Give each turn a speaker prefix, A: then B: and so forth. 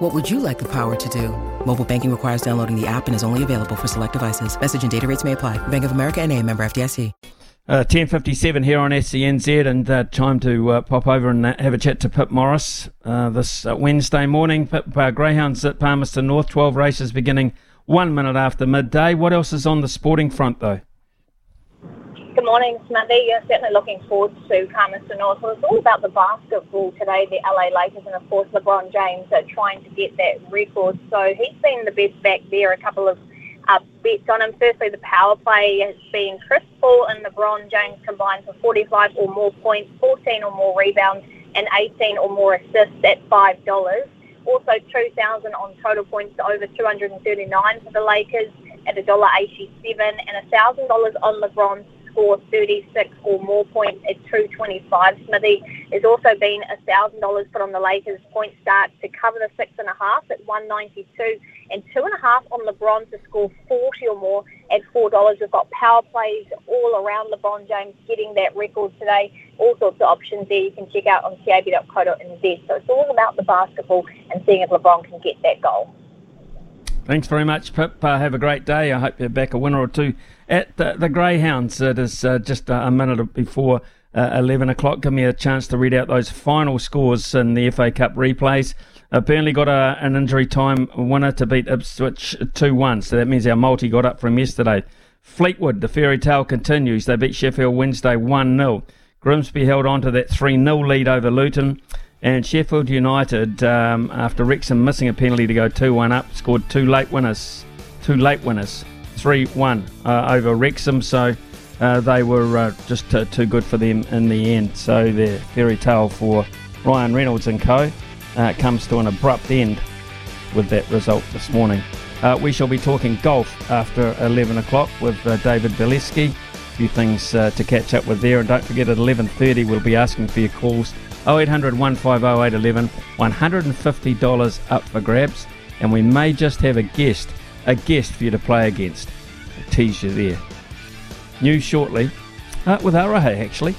A: What would you like the power to do? Mobile banking requires downloading the app and is only available for select devices. Message and data rates may apply. Bank of America and a member FDIC.
B: Uh, 10.57 here on SENZ and uh, time to uh, pop over and uh, have a chat to Pip Morris uh, this uh, Wednesday morning. Pip Greyhounds at Palmerston North, 12 races beginning one minute after midday. What else is on the sporting front though?
C: Morning, Smithy. Yeah, certainly looking forward to Palmerston North. Well, it's all about the basketball today, the LA Lakers, and of course LeBron James are trying to get that record. So he's been the best back there. A couple of uh, bets on him. Firstly, the power play has been Chris Paul and LeBron James combined for 45 or more points, 14 or more rebounds, and 18 or more assists at $5. Also, 2,000 on total points to over 239 for the Lakers at $1.87 and $1,000 on LeBron score 36 or more points at 225. Smithy has also been $1,000 put on the Lakers point start to cover the six and a half at 192 and two and a half on LeBron to score 40 or more at $4. We've got power plays all around LeBron James getting that record today. All sorts of options there you can check out on tab.co.nz. So it's all about the basketball and seeing if LeBron can get that goal.
B: Thanks very much, Pip. Uh, have a great day. I hope you're back a winner or two at the, the Greyhounds. It is uh, just a minute before uh, 11 o'clock. Give me a chance to read out those final scores in the FA Cup replays. Uh, Burnley got a, an injury time winner to beat Ipswich 2 1, so that means our multi got up from yesterday. Fleetwood, the fairy tale continues. They beat Sheffield Wednesday 1 0. Grimsby held on to that 3 0 lead over Luton. And Sheffield United, um, after Wrexham missing a penalty to go 2 1 up, scored two late winners. Two late winners. 3 1 uh, over Wrexham. So uh, they were uh, just t- too good for them in the end. So their fairy tale for Ryan Reynolds and co. Uh, comes to an abrupt end with that result this morning. Uh, we shall be talking golf after 11 o'clock with uh, David Bileski. A few things to catch up with there. And don't forget at 11.30 we'll be asking for your calls 0800 150 811. $150 up for grabs. And we may just have a guest a guest for you to play against. I'll tease you there. News shortly, uh, with Arahe actually.